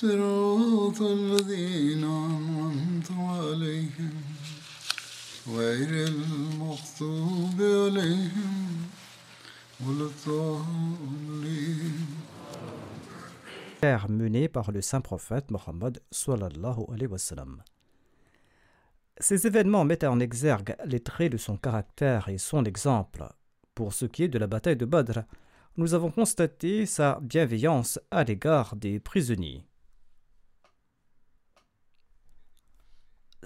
صراط الذين أنعمت عليهم غير المغضوب عليهم ولا الضالين mené par le saint prophète Mohammed sallallahu alayhi wa sallam. Ces événements mettent en exergue les traits de son caractère et son exemple. Pour ce qui est de la bataille de Badr, nous avons constaté sa bienveillance à l'égard des prisonniers.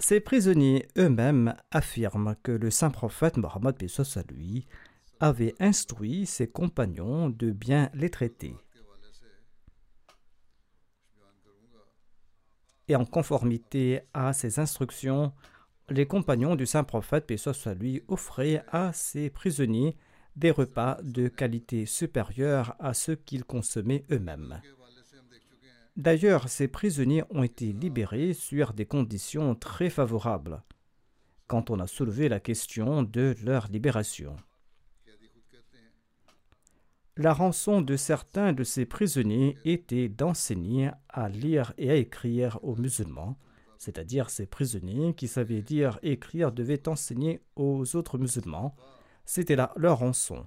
Ces prisonniers eux-mêmes affirment que le saint prophète Mohammed lui avait instruit ses compagnons de bien les traiter. Et en conformité à ces instructions, les compagnons du saint prophète soit lui offraient à ses prisonniers des repas de qualité supérieure à ceux qu'ils consommaient eux-mêmes. D'ailleurs, ces prisonniers ont été libérés sur des conditions très favorables quand on a soulevé la question de leur libération. La rançon de certains de ces prisonniers était d'enseigner à lire et à écrire aux musulmans, c'est-à-dire ces prisonniers qui savaient lire et écrire devaient enseigner aux autres musulmans, c'était là leur rançon.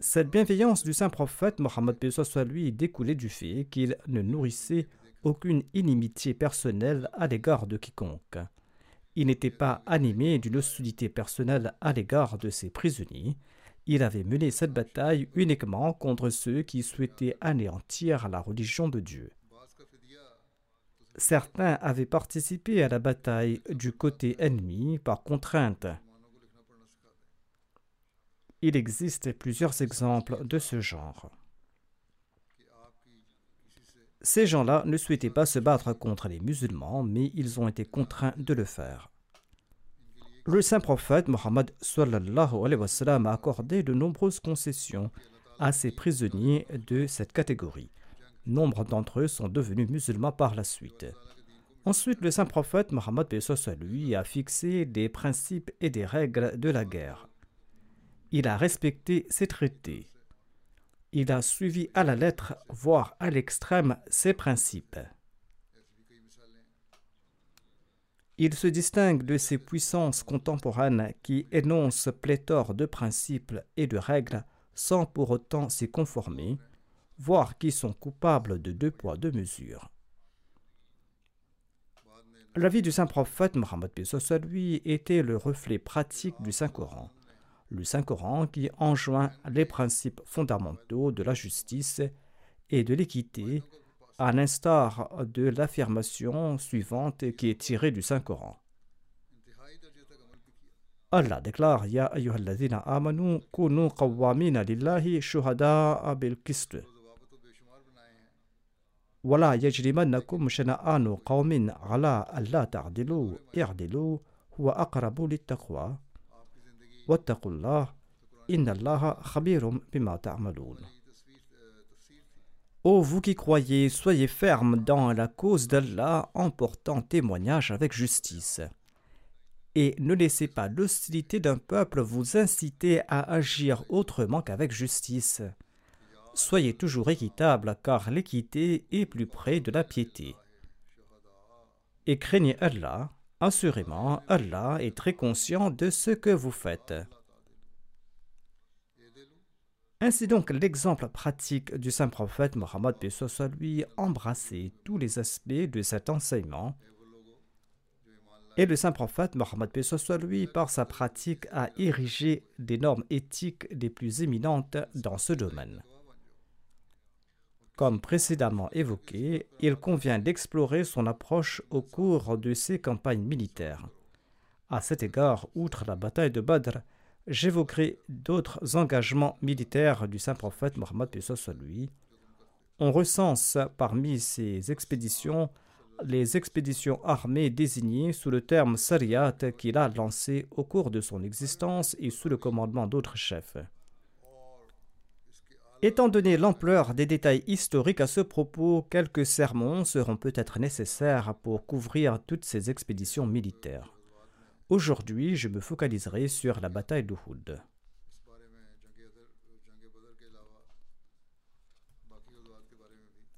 Cette bienveillance du saint prophète Mohammed soit lui découlait du fait qu'il ne nourrissait aucune inimitié personnelle à l'égard de quiconque. Il n'était pas animé d'une hostilité personnelle à l'égard de ses prisonniers, il avait mené cette bataille uniquement contre ceux qui souhaitaient anéantir la religion de Dieu. Certains avaient participé à la bataille du côté ennemi par contrainte. Il existe plusieurs exemples de ce genre. Ces gens-là ne souhaitaient pas se battre contre les musulmans, mais ils ont été contraints de le faire. Le saint prophète Mohammed a accordé de nombreuses concessions à ses prisonniers de cette catégorie. Nombre d'entre eux sont devenus musulmans par la suite. Ensuite, le saint prophète Mohammed lui a fixé des principes et des règles de la guerre. Il a respecté ses traités. Il a suivi à la lettre, voire à l'extrême, ses principes. Il se distingue de ces puissances contemporaines qui énoncent pléthore de principes et de règles sans pour autant s'y conformer, voire qui sont coupables de deux poids, deux mesures. La vie du saint prophète Mohammed lui était le reflet pratique du Saint-Coran Le Saint-Coran qui enjoint les principes fondamentaux de la justice et de l'équité à l'instar de l'affirmation suivante qui est tirée du Saint-Coran. Allah déclare Ya ayyuhalladhina amanu kunu qawwamina lillahi shuhada'a bil qist. ولا يجرمنكم شنآن قوم على ألا تعدلوا اعدلوا هو أقرب للتقوى واتقوا الله إن الله خبير بما تعملون Ô vous qui croyez, soyez fermes dans la cause d'Allah en portant témoignage avec justice. Et ne laissez pas l'hostilité d'un peuple vous inciter à agir autrement qu'avec justice. Soyez toujours équitable, car l'équité est plus près de la piété. Et craignez Allah, assurément Allah est très conscient de ce que vous faites. Ainsi donc, l'exemple pratique du saint prophète Mohammed soit lui embrassait tous les aspects de cet enseignement. Et le saint prophète Mohammed soit lui, par sa pratique, a érigé des normes éthiques les plus éminentes dans ce domaine. Comme précédemment évoqué, il convient d'explorer son approche au cours de ses campagnes militaires. À cet égard, outre la bataille de Badr, j'évoquerai d'autres engagements militaires du saint prophète Mohammed lui. On recense parmi ces expéditions les expéditions armées désignées sous le terme Sariyat qu'il a lancées au cours de son existence et sous le commandement d'autres chefs. Étant donné l'ampleur des détails historiques à ce propos, quelques sermons seront peut-être nécessaires pour couvrir toutes ces expéditions militaires. Aujourd'hui, je me focaliserai sur la bataille d'Uhud.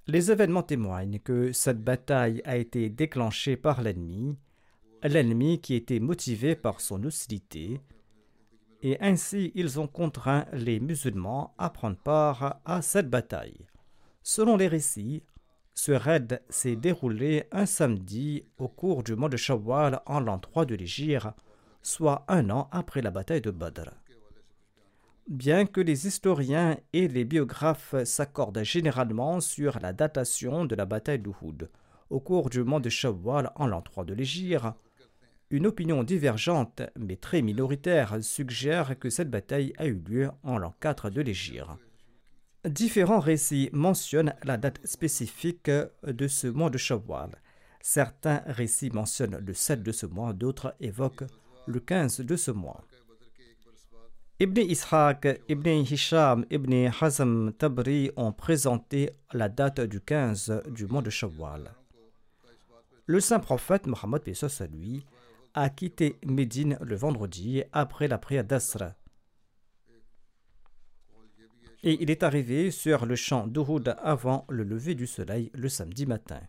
Les événements témoignent que cette bataille a été déclenchée par l'ennemi, l'ennemi qui était motivé par son hostilité, et ainsi ils ont contraint les musulmans à prendre part à cette bataille. Selon les récits, ce raid s'est déroulé un samedi au cours du mois de Shawwal en l'an 3 de l'Égypte, soit un an après la bataille de Badr. Bien que les historiens et les biographes s'accordent généralement sur la datation de la bataille d'Uhud au cours du mois de Shawwal en l'an 3 de l'Égypte, une opinion divergente mais très minoritaire suggère que cette bataille a eu lieu en l'an 4 de l'Égypte. Différents récits mentionnent la date spécifique de ce mois de Shawwal. Certains récits mentionnent le 7 de ce mois, d'autres évoquent le 15 de ce mois. Ibn Ishaq, Ibn Hisham, Ibn Hazm Tabri ont présenté la date du 15 du mois de Shawwal. Le saint prophète Mohammed lui a quitté Médine le vendredi après la prière d'Asra et il est arrivé sur le champ d'Uhud avant le lever du soleil le samedi matin.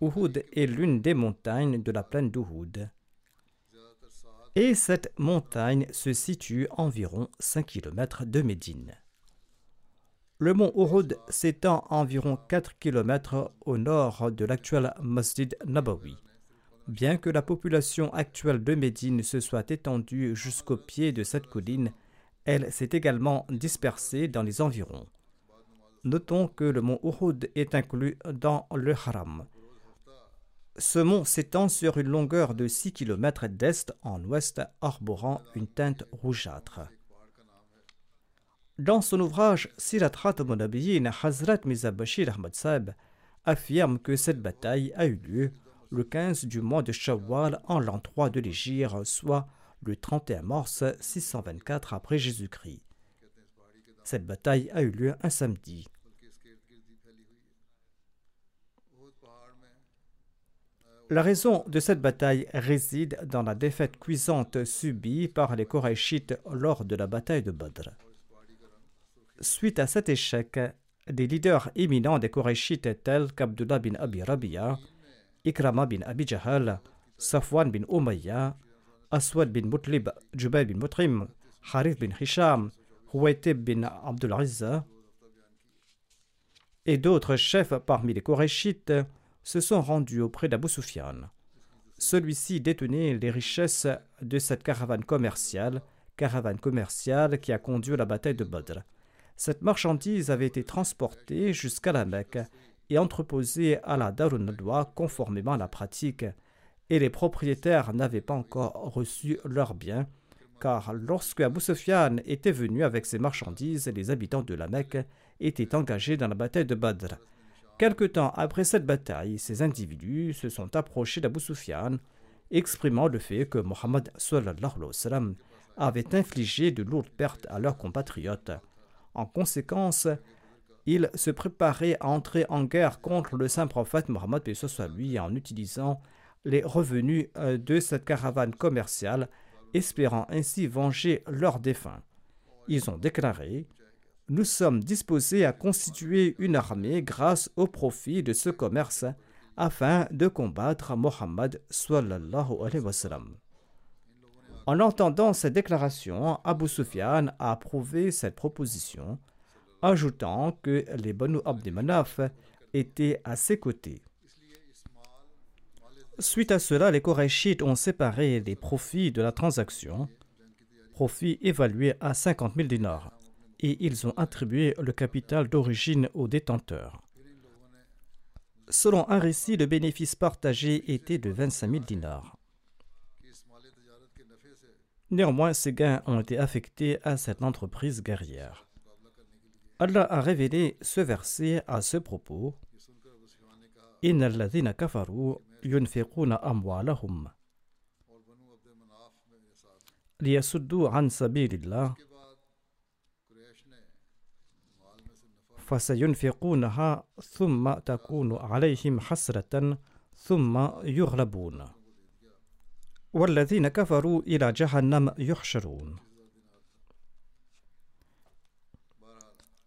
Uhud est l'une des montagnes de la plaine d'Uhud. Et cette montagne se situe environ 5 km de Médine. Le mont Uhud s'étend environ 4 km au nord de l'actuel Masjid Nabawi. Bien que la population actuelle de Médine se soit étendue jusqu'au pied de cette colline, elle s'est également dispersée dans les environs. Notons que le mont Uhud est inclus dans le Haram. Ce mont s'étend sur une longueur de 6 km d'est en ouest, arborant une teinte rougeâtre. Dans son ouvrage Sirat Monabiyin, Hazrat Mizabashir Ahmad Saab affirme que cette bataille a eu lieu le 15 du mois de Shawwal en l'an 3 de l'Égypte, soit le 31 mars 624 après Jésus-Christ. Cette bataille a eu lieu un samedi. La raison de cette bataille réside dans la défaite cuisante subie par les Korachites lors de la bataille de Badr. Suite à cet échec, des leaders éminents des Korachites tels qu'Abdullah bin Abi Rabia, Ikrama bin Abi Jahal, Safwan bin Umayya, Aswad bin Mutlib, Jubayl bin Mutrim, Harith bin Hisham, Huwaytib bin Abdul et d'autres chefs parmi les Korachites se sont rendus auprès d'Abu Sufyan. Celui-ci détenait les richesses de cette caravane commerciale, caravane commerciale qui a conduit à la bataille de Badr. Cette marchandise avait été transportée jusqu'à la Mecque et entreposée à la Darun Nadwa conformément à la pratique et les propriétaires n'avaient pas encore reçu leurs biens, car lorsque Abu Sufyan était venu avec ses marchandises, les habitants de la Mecque étaient engagés dans la bataille de Badr. Quelque temps après cette bataille, ces individus se sont approchés d'Abu Sufyan, exprimant le fait que Mohammed avait infligé de lourdes pertes à leurs compatriotes. En conséquence, ils se préparaient à entrer en guerre contre le saint prophète Mohammed lui en utilisant les revenus euh, de cette caravane commerciale, espérant ainsi venger leurs défunts. Ils ont déclaré Nous sommes disposés à constituer une armée grâce au profit de ce commerce afin de combattre Mohammed. En entendant cette déclaration, Abu Sufyan a approuvé cette proposition, ajoutant que les Banu Abd Manaf étaient à ses côtés. Suite à cela, les Korachites ont séparé les profits de la transaction, profits évalués à 50 000 dinars, et ils ont attribué le capital d'origine aux détenteurs. Selon un récit, le bénéfice partagé était de 25 000 dinars. Néanmoins, ces gains ont été affectés à cette entreprise guerrière. Allah a révélé ce verset à ce propos. kafaru ينفقون أموالهم عن سبيل الله فسينفقونها ثم تكون عليهم حسرة ثم يغلبون والذين كفروا إلى جهنم يحشرون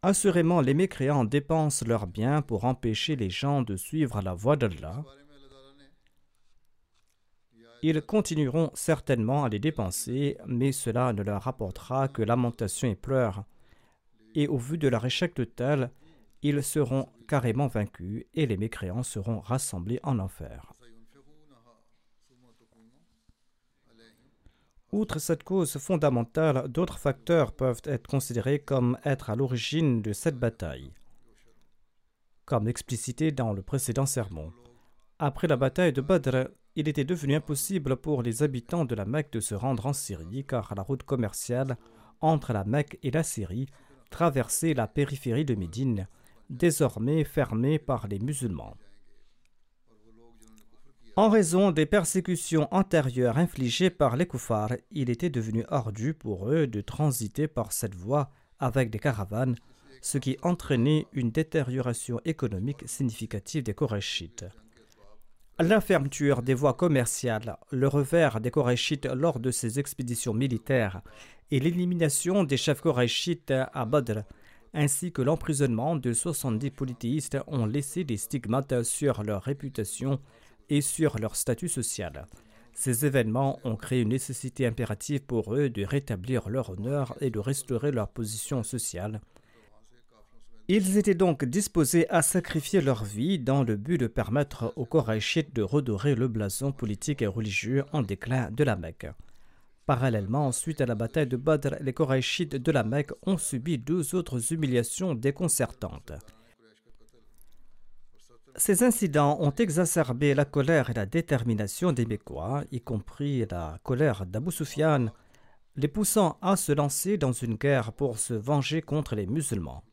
Assurément, les mécréants dépensent leurs biens pour empêcher les gens de suivre la voie d'Allah Ils continueront certainement à les dépenser, mais cela ne leur rapportera que lamentation et pleurs. Et au vu de leur échec total, ils seront carrément vaincus et les mécréants seront rassemblés en enfer. Outre cette cause fondamentale, d'autres facteurs peuvent être considérés comme être à l'origine de cette bataille, comme explicité dans le précédent sermon. Après la bataille de Badr, il était devenu impossible pour les habitants de la Mecque de se rendre en Syrie car la route commerciale entre la Mecque et la Syrie traversait la périphérie de Médine, désormais fermée par les musulmans. En raison des persécutions antérieures infligées par les koufars, il était devenu ardu pour eux de transiter par cette voie avec des caravanes, ce qui entraînait une détérioration économique significative des Korachites. La fermeture des voies commerciales, le revers des Korachites lors de ces expéditions militaires et l'élimination des chefs Korachites à Badr, ainsi que l'emprisonnement de 70 polythéistes ont laissé des stigmates sur leur réputation et sur leur statut social. Ces événements ont créé une nécessité impérative pour eux de rétablir leur honneur et de restaurer leur position sociale ils étaient donc disposés à sacrifier leur vie dans le but de permettre aux Korachites de redorer le blason politique et religieux en déclin de la Mecque. Parallèlement, suite à la bataille de Badr, les Korachites de la Mecque ont subi deux autres humiliations déconcertantes. Ces incidents ont exacerbé la colère et la détermination des Mécois, y compris la colère d'Abu Sufyan, les poussant à se lancer dans une guerre pour se venger contre les musulmans.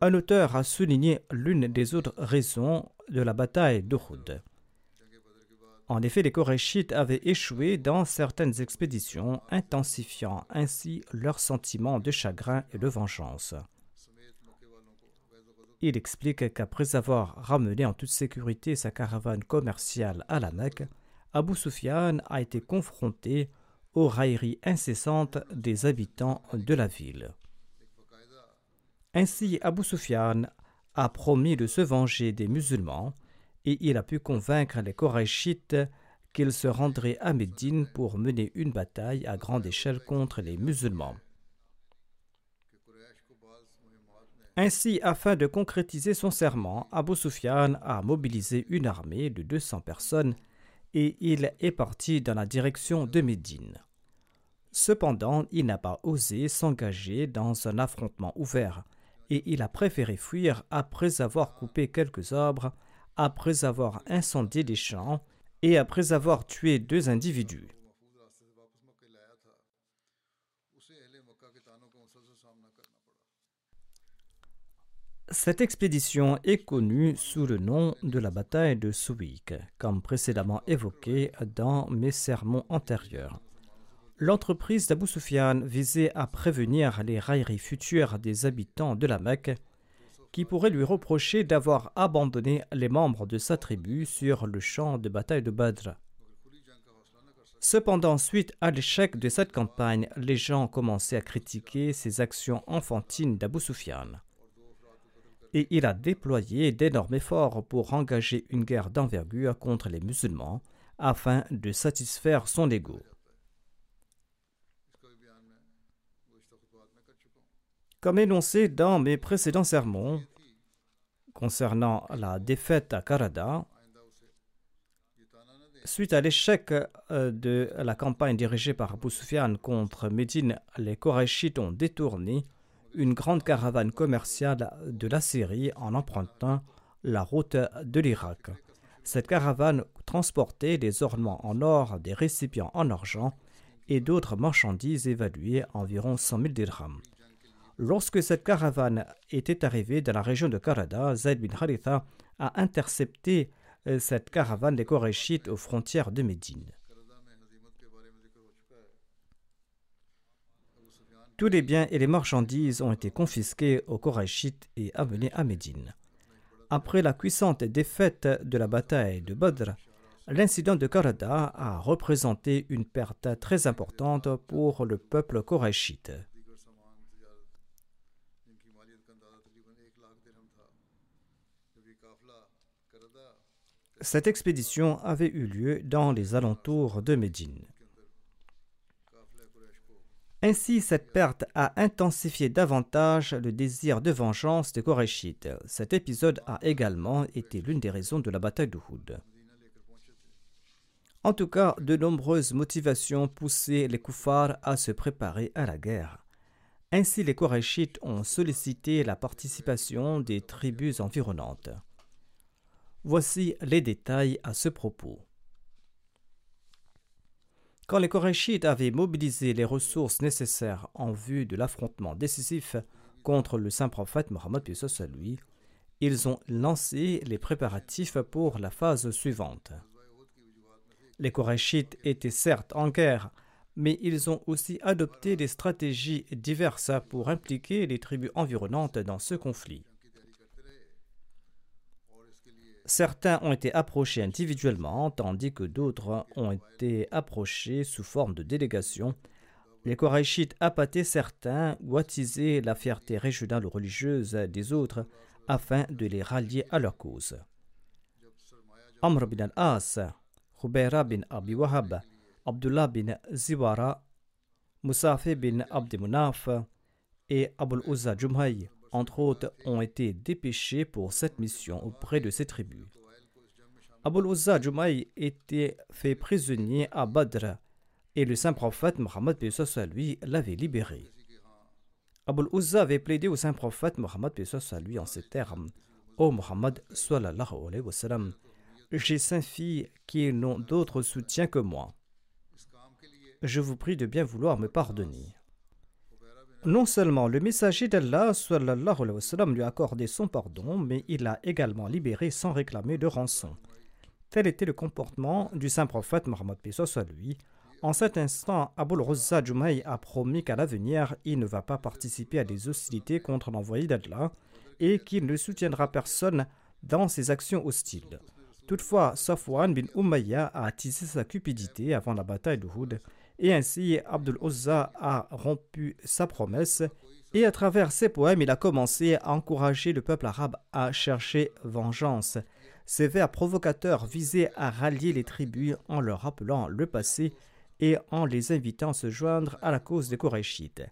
Un auteur a souligné l'une des autres raisons de la bataille d'Uhud. En effet, les Korachites avaient échoué dans certaines expéditions, intensifiant ainsi leur sentiment de chagrin et de vengeance. Il explique qu'après avoir ramené en toute sécurité sa caravane commerciale à la Mecque, Abu Sufyan a été confronté aux railleries incessantes des habitants de la ville. Ainsi, Abu Sufyan a promis de se venger des musulmans et il a pu convaincre les Korachites qu'ils se rendraient à Médine pour mener une bataille à grande échelle contre les musulmans. Ainsi, afin de concrétiser son serment, Abu Sufyan a mobilisé une armée de 200 personnes et il est parti dans la direction de Médine. Cependant, il n'a pas osé s'engager dans un affrontement ouvert et il a préféré fuir après avoir coupé quelques arbres, après avoir incendié des champs et après avoir tué deux individus. Cette expédition est connue sous le nom de la bataille de Souik, comme précédemment évoqué dans mes sermons antérieurs. L'entreprise d'Abu Sufyan visait à prévenir les railleries futures des habitants de la Mecque qui pourraient lui reprocher d'avoir abandonné les membres de sa tribu sur le champ de bataille de Badr. Cependant, suite à l'échec de cette campagne, les gens commençaient à critiquer ces actions enfantines d'Abu Sufyan. et il a déployé d'énormes efforts pour engager une guerre d'envergure contre les musulmans afin de satisfaire son ego. Comme énoncé dans mes précédents sermons concernant la défaite à Karada, suite à l'échec euh, de la campagne dirigée par Abu Sufyan contre Médine, les Korachites ont détourné une grande caravane commerciale de la Syrie en empruntant la route de l'Irak. Cette caravane transportait des ornements en or, des récipients en argent et d'autres marchandises évaluées à environ 100 000 dirhams. Lorsque cette caravane était arrivée dans la région de Karada, Zayd bin Haritha a intercepté euh, cette caravane des Korachites aux frontières de Médine. Tous les biens et les marchandises ont été confisqués aux Korachites et amenés à Médine. Après la puissante défaite de la bataille de Badr, l'incident de Karada a représenté une perte très importante pour le peuple koraïchite. Cette expédition avait eu lieu dans les alentours de Médine. Ainsi, cette perte a intensifié davantage le désir de vengeance des Korachites. Cet épisode a également été l'une des raisons de la bataille d'Uhud. En tout cas, de nombreuses motivations poussaient les Koufars à se préparer à la guerre. Ainsi, les Korachites ont sollicité la participation des tribus environnantes. Voici les détails à ce propos. Quand les Korachites avaient mobilisé les ressources nécessaires en vue de l'affrontement décisif contre le saint prophète Mohammed lui, ils ont lancé les préparatifs pour la phase suivante. Les Korachites étaient certes en guerre, mais ils ont aussi adopté des stratégies diverses pour impliquer les tribus environnantes dans ce conflit. Certains ont été approchés individuellement, tandis que d'autres ont été approchés sous forme de délégation. Les Korachites appâtaient certains ou attisaient la fierté régionale ou religieuse des autres afin de les rallier à leur cause. Amr bin al-As, Khubayra bin Abi Wahab, Abdullah bin Ziwara, Musafi bin Abd Munaf et Abul Uzza Jumhay entre autres, ont été dépêchés pour cette mission auprès de ces tribus. Abul Uzza Jumaï était fait prisonnier à Badr et le saint prophète Mohammed lui l'avait libéré. Abul Uzza avait plaidé au saint prophète Mohammed lui en ces termes Ô Mohammed, j'ai cinq filles qui n'ont d'autre soutien que moi. Je vous prie de bien vouloir me pardonner. Non seulement le messager d'Allah lui a accordé son pardon, mais il l'a également libéré sans réclamer de rançon. Tel était le comportement du saint prophète Mohammed soit lui. En cet instant, Abul Jumaï a promis qu'à l'avenir, il ne va pas participer à des hostilités contre l'envoyé d'Allah et qu'il ne soutiendra personne dans ses actions hostiles. Toutefois, Safwan bin Umayya a attisé sa cupidité avant la bataille d'Uhud et ainsi, Abdul Uzza a rompu sa promesse et à travers ses poèmes, il a commencé à encourager le peuple arabe à chercher vengeance. Ces vers provocateurs visaient à rallier les tribus en leur rappelant le passé et en les invitant à se joindre à la cause des Korachites.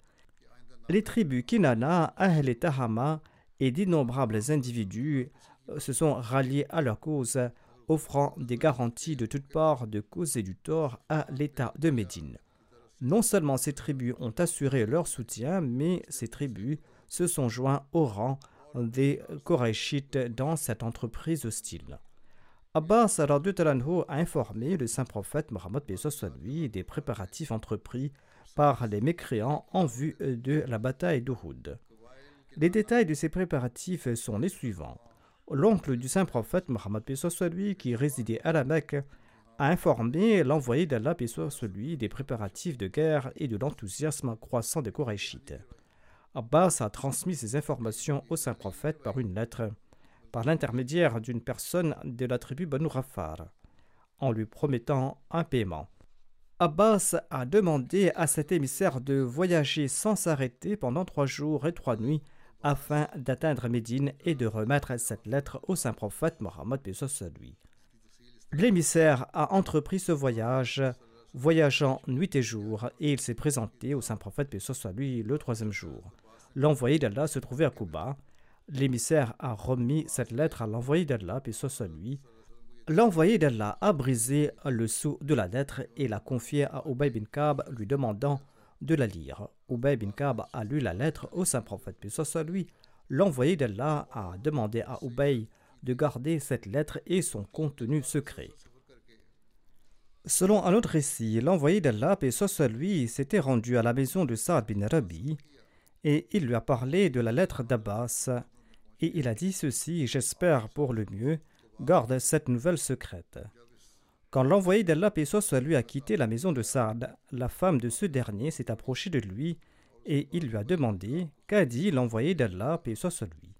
Les tribus Kinana, Ahl et Tahama et d'innombrables individus se sont ralliés à leur cause offrant des garanties de toutes parts de causer du tort à l'État de Médine. Non seulement ces tribus ont assuré leur soutien, mais ces tribus se sont joints au rang des Korachites dans cette entreprise hostile. Abbas a informé le saint prophète Mohammed lui des préparatifs entrepris par les mécréants en vue de la bataille d'Uhud. Les détails de ces préparatifs sont les suivants l'oncle du saint prophète Mohammed lui, qui résidait à la Mecque, a informé l'envoyé d'Allah des préparatifs de guerre et de l'enthousiasme croissant des Korachites. Abbas a transmis ces informations au saint prophète par une lettre, par l'intermédiaire d'une personne de la tribu Banu Rafar, en lui promettant un paiement. Abbas a demandé à cet émissaire de voyager sans s'arrêter pendant trois jours et trois nuits afin d'atteindre Médine et de remettre cette lettre au saint prophète Mohammed lui. L'émissaire a entrepris ce voyage, voyageant nuit et jour, et il s'est présenté au saint prophète lui le troisième jour. L'envoyé d'Allah se trouvait à Kuba. L'émissaire a remis cette lettre à l'envoyé d'Allah, lui. L'envoyé d'Allah a brisé le sceau de la lettre et l'a confié à Ubay bin Kab, lui demandant de la lire. Ubay bin Kab a lu la lettre au saint prophète, puis soit lui. L'envoyé d'Allah a demandé à Ubay de garder cette lettre et son contenu secret. Selon un autre récit, l'envoyé d'Allah, et soit lui, s'était rendu à la maison de Saad bin Rabi et il lui a parlé de la lettre d'Abbas. Et il a dit ceci J'espère pour le mieux, garde cette nouvelle secrète. Quand l'envoyé d'Allah, soit lui, a quitté la maison de Saad, la femme de ce dernier s'est approchée de lui et il lui a demandé Qu'a dit l'envoyé d'Allah, soit lui?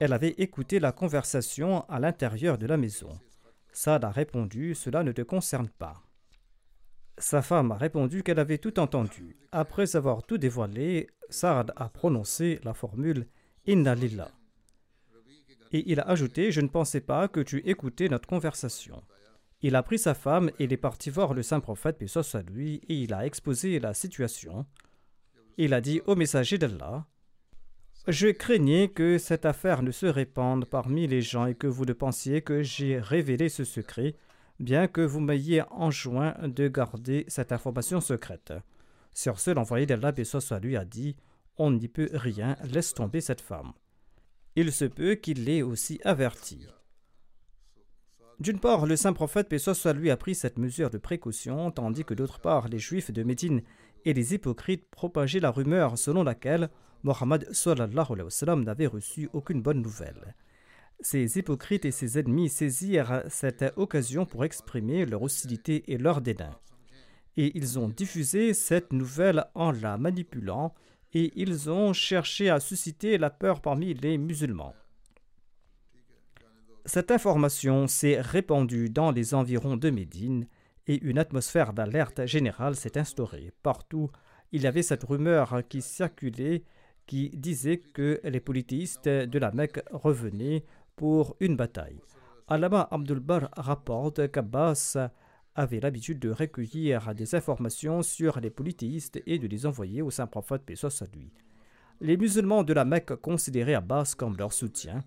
Elle avait écouté la conversation à l'intérieur de la maison. Saad a répondu Cela ne te concerne pas. Sa femme a répondu qu'elle avait tout entendu. Après avoir tout dévoilé, Saad a prononcé la formule Inna lillah. Et il a ajouté Je ne pensais pas que tu écoutais notre conversation. Il a pris sa femme et il est parti voir le saint prophète, puis soit lui, et il a exposé la situation. Il a dit au messager d'Allah je craignais que cette affaire ne se répande parmi les gens et que vous ne pensiez que j'ai révélé ce secret, bien que vous m'ayez enjoint de garder cette information secrète. Sur ce, l'envoyé d'Allah soit lui a dit On n'y peut rien, laisse tomber cette femme. Il se peut qu'il l'ait aussi averti. D'une part, le saint prophète soit lui a pris cette mesure de précaution, tandis que d'autre part, les juifs de Médine et les hypocrites propageaient la rumeur selon laquelle Mohammed n'avait reçu aucune bonne nouvelle. Ces hypocrites et ses ennemis saisirent cette occasion pour exprimer leur hostilité et leur dédain. Et ils ont diffusé cette nouvelle en la manipulant et ils ont cherché à susciter la peur parmi les musulmans. Cette information s'est répandue dans les environs de Médine et une atmosphère d'alerte générale s'est instaurée. Partout, il y avait cette rumeur qui circulait qui disait que les polythéistes de la Mecque revenaient pour une bataille. Alama Abdul Bar rapporte qu'Abbas avait l'habitude de recueillir des informations sur les polythéistes et de les envoyer au saint prophète Pesos à lui. Les musulmans de la Mecque considéraient Abbas comme leur soutien.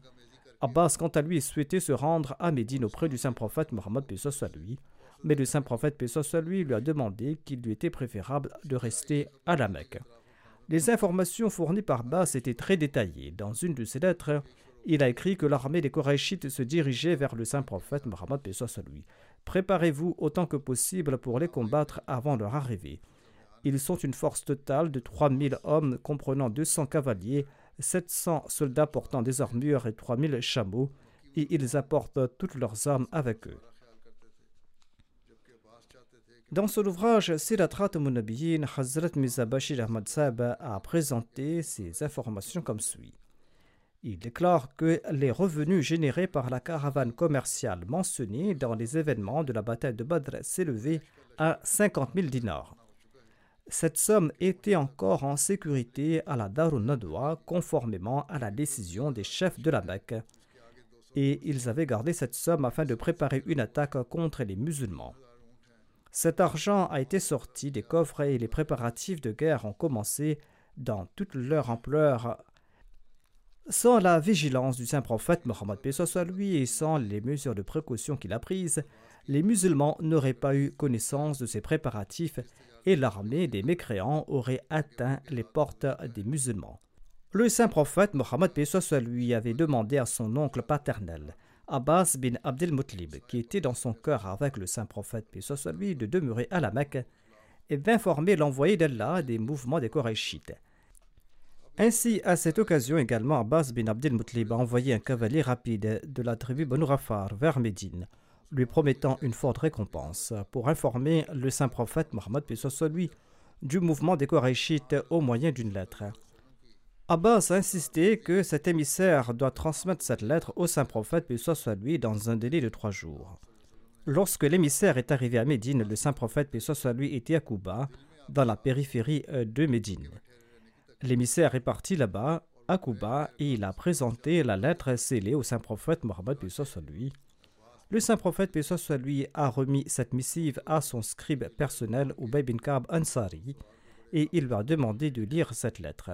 Abbas, quant à lui, souhaitait se rendre à Médine auprès du saint prophète Mohammed Pesos à lui, mais le saint prophète Pesos à lui lui a demandé qu'il lui était préférable de rester à la Mecque. Les informations fournies par Bass étaient très détaillées. Dans une de ses lettres, il a écrit que l'armée des Korachites se dirigeait vers le saint prophète Mohammed à lui. Préparez-vous autant que possible pour les combattre avant leur arrivée. Ils sont une force totale de 3000 hommes comprenant 200 cavaliers, 700 soldats portant des armures et 3000 chameaux, et ils apportent toutes leurs armes avec eux. Dans son ouvrage Siratrat Munabiyin, Hazrat Mirza Bashir Ahmad Saab a présenté ces informations comme suit. Il déclare que les revenus générés par la caravane commerciale mentionnée dans les événements de la bataille de Badr s'élevaient à 50 000 dinars. Cette somme était encore en sécurité à la Darun Nadwa conformément à la décision des chefs de la Mecque. Et ils avaient gardé cette somme afin de préparer une attaque contre les musulmans. Cet argent a été sorti des coffres et les préparatifs de guerre ont commencé dans toute leur ampleur. Sans la vigilance du saint prophète Mohammed soit lui et sans les mesures de précaution qu'il a prises, les musulmans n'auraient pas eu connaissance de ces préparatifs et l'armée des mécréants aurait atteint les portes des musulmans. Le saint prophète Mohammed soit lui avait demandé à son oncle paternel Abbas bin Abdel qui était dans son cœur avec le saint prophète, soit lui, de demeurer à la Mecque et d'informer l'envoyé d'Allah des mouvements des Korachites. Ainsi, à cette occasion également, Abbas bin Abdel Mutlib a envoyé un cavalier rapide de la tribu Banu Rafar vers Médine, lui promettant une forte récompense pour informer le saint prophète Mohammed, lui, du mouvement des Korachites au moyen d'une lettre. Abbas a insisté que cet émissaire doit transmettre cette lettre au saint prophète, lui, dans un délai de trois jours. Lorsque l'émissaire est arrivé à Médine, le saint prophète, lui, était à Kuba, dans la périphérie euh, de Médine. L'émissaire est parti là-bas à Kuba et il a présenté la lettre scellée au saint prophète Mohammed lui. Le saint prophète soit lui a remis cette missive à son scribe personnel Ubay bin Kab Ansari et il lui a demandé de lire cette lettre.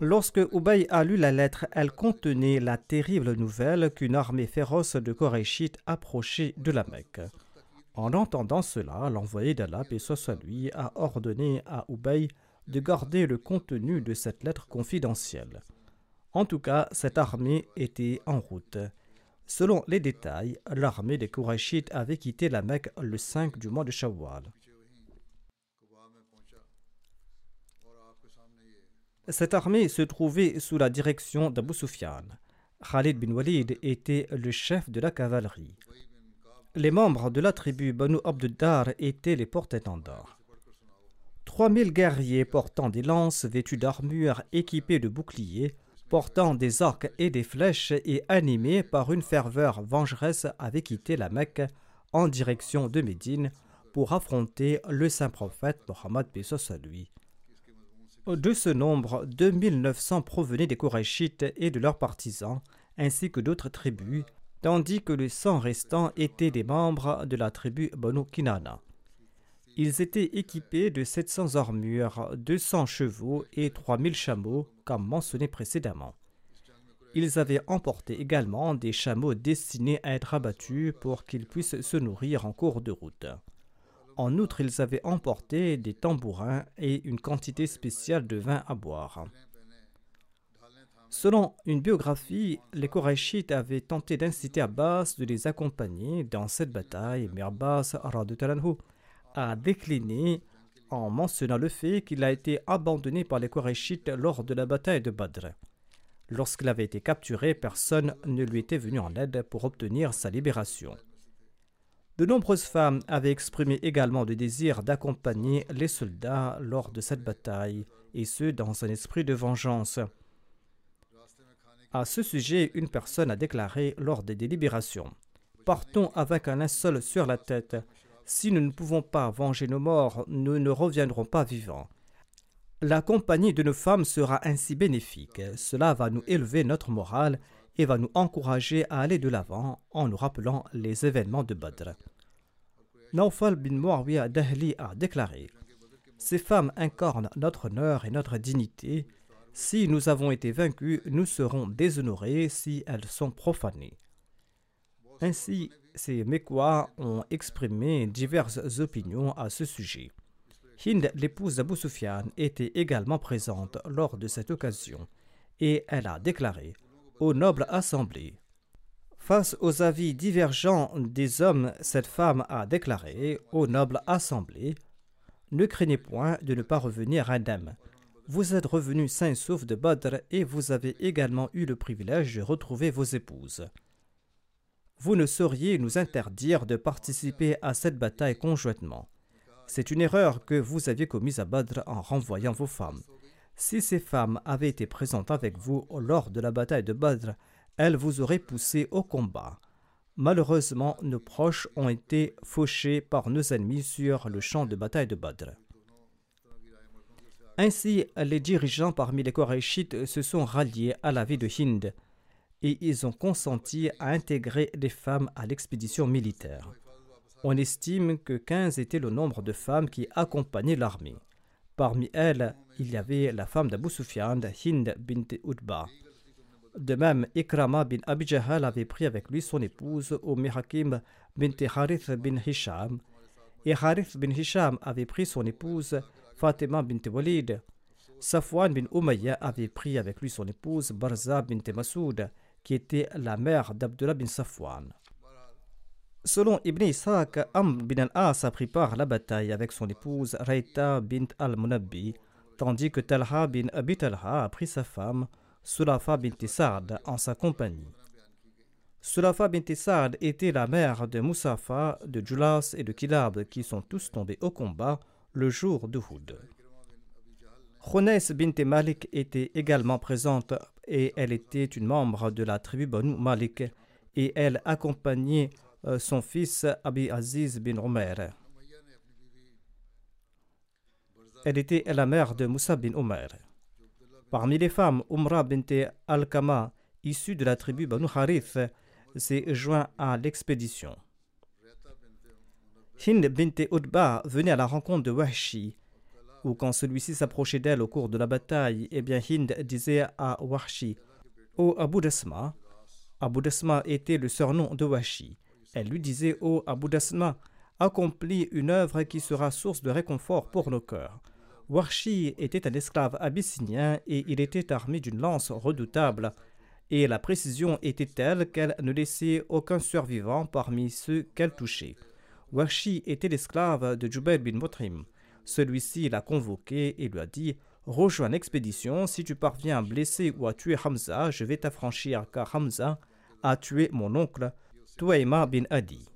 Lorsque Ubay a lu la lettre, elle contenait la terrible nouvelle qu'une armée féroce de Korachites approchait de la Mecque. En entendant cela, l'envoyé d'Allah, et a ordonné à Ubay de garder le contenu de cette lettre confidentielle. En tout cas, cette armée était en route. Selon les détails, l'armée des Korachites avait quitté la Mecque le 5 du mois de Shawwal. Cette armée se trouvait sous la direction d'Abu Sufyan. Khalid bin Walid était le chef de la cavalerie. Les membres de la tribu Banu Abduddar étaient les porte-étendards. 3000 guerriers portant des lances vêtus d'armure, équipés de boucliers, portant des arcs et des flèches et animés par une ferveur vengeresse avaient quitté la Mecque en direction de Médine pour affronter le saint prophète Mohammed à lui. De ce nombre, 2900 provenaient des Korachites et de leurs partisans, ainsi que d'autres tribus, tandis que les 100 restants étaient des membres de la tribu Banu Kinana. Ils étaient équipés de 700 armures, 200 chevaux et 3000 chameaux, comme mentionné précédemment. Ils avaient emporté également des chameaux destinés à être abattus pour qu'ils puissent se nourrir en cours de route. En outre, ils avaient emporté des tambourins et une quantité spéciale de vin à boire. Selon une biographie, les Korachites avaient tenté d'inciter Abbas de les accompagner dans cette bataille, mais Abbas a décliné en mentionnant le fait qu'il a été abandonné par les Korachites lors de la bataille de Badr. Lorsqu'il avait été capturé, personne ne lui était venu en aide pour obtenir sa libération. De nombreuses femmes avaient exprimé également le désir d'accompagner les soldats lors de cette bataille, et ce dans un esprit de vengeance. À ce sujet, une personne a déclaré lors des délibérations Partons avec un linceul sur la tête. Si nous ne pouvons pas venger nos morts, nous ne reviendrons pas vivants. La compagnie de nos femmes sera ainsi bénéfique. Cela va nous élever notre morale et va nous encourager à aller de l'avant en nous rappelant les événements de Badr. Naufal bin Muawiyah Dahli a déclaré Ces femmes incarnent notre honneur et notre dignité. Si nous avons été vaincus, nous serons déshonorés si elles sont profanées. Ainsi, ces Mekwa ont exprimé diverses opinions à ce sujet. Hind, l'épouse d'Abu Sufyan, était également présente lors de cette occasion et elle a déclaré Ô noble assemblée, Face aux avis divergents des hommes, cette femme a déclaré Ô noble assemblée, ne craignez point de ne pas revenir indemne. Vous êtes revenus sains sauf de Badr et vous avez également eu le privilège de retrouver vos épouses. Vous ne sauriez nous interdire de participer à cette bataille conjointement. C'est une erreur que vous aviez commise à Badr en renvoyant vos femmes. Si ces femmes avaient été présentes avec vous lors de la bataille de Badr, elles vous auraient poussé au combat. Malheureusement, nos proches ont été fauchés par nos ennemis sur le champ de bataille de Badr. Ainsi, les dirigeants parmi les Korachites se sont ralliés à la vie de Hind et ils ont consenti à intégrer les femmes à l'expédition militaire. On estime que 15 était le nombre de femmes qui accompagnaient l'armée. Parmi elles, il y avait la femme d'Abu Sufyan, Hind bint Utba. De même, Ikrama bin Abi avait pris avec lui son épouse Umm Hakim bint Harith bin Hisham. Et Harith bin Hisham avait pris son épouse Fatima bint Walid. Safwan bin Umayya avait pris avec lui son épouse Barza bint Masoud, qui était la mère d'Abdullah bin Safwan. Selon Ibn Ishaq, Amr bin al-As a pris part à la bataille avec son épouse Raita bint al-Munabbi, tandis que Talha bin Abi Talha a pris sa femme Sulafa bint Sa'd en sa compagnie. Sulafa bint Sa'd était la mère de Moussafa, de Julas et de Kilab qui sont tous tombés au combat le jour de Houd. Khounes bint Malik était également présente et elle était une membre de la tribu Banu Malik et elle accompagnait euh, son fils Abi Aziz bin Omer. Elle était la mère de Moussa bin Omer. Parmi les femmes, Umra bint al-Kama, issue de la tribu Banu Harith, s'est joint à l'expédition. Hind bint Utba venait à la rencontre de Wahshi, ou quand celui-ci s'approchait d'elle au cours de la bataille, eh bien Hind disait à Wahshi Ô Abu Dasma, Abu Dasma était le surnom de Wahshi. Elle lui disait Ô Abu Dasma, accomplis une œuvre qui sera source de réconfort pour nos cœurs. Wahshi était un esclave abyssinien et il était armé d'une lance redoutable et la précision était telle qu'elle ne laissait aucun survivant parmi ceux qu'elle touchait. Washi était l'esclave de Jubair bin Mutrim. Celui-ci l'a convoqué et lui a dit Rejoins l'expédition, si tu parviens à blesser ou à tuer Hamza, je vais t'affranchir, car Hamza a tué mon oncle, Tuaima bin Adi.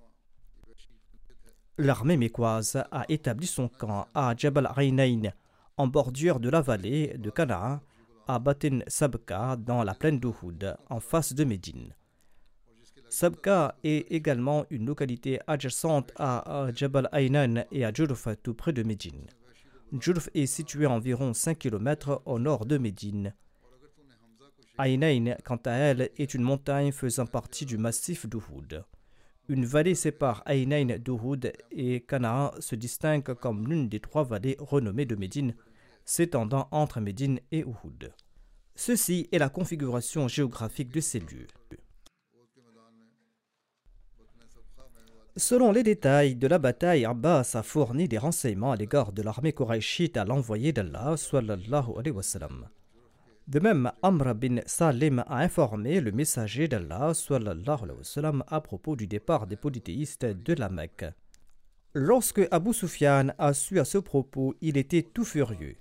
L'armée mécoise a établi son camp à Jabal Ainain, en bordure de la vallée de Canaan, à Batin Sabka dans la plaine d'Uhud, en face de Médine. Sabka est également une localité adjacente à Jabal Aynan et à Jurf, tout près de Médine. Jurf est situé à environ 5 km au nord de Médine. Aynain, quant à elle, est une montagne faisant partie du massif d'Uhud. Une vallée sépare Aynain d'Uhud et Canaan se distingue comme l'une des trois vallées renommées de Médine, s'étendant entre Médine et Uhud. Ceci est la configuration géographique de ces lieux. Selon les détails de la bataille, Abbas a fourni des renseignements à l'égard de l'armée koraïchite à l'envoyé d'Allah. De même, Amr bin Salim a informé le messager d'Allah, à propos du départ des polythéistes de la Mecque. Lorsque Abu Sufyan a su à ce propos, il était tout furieux.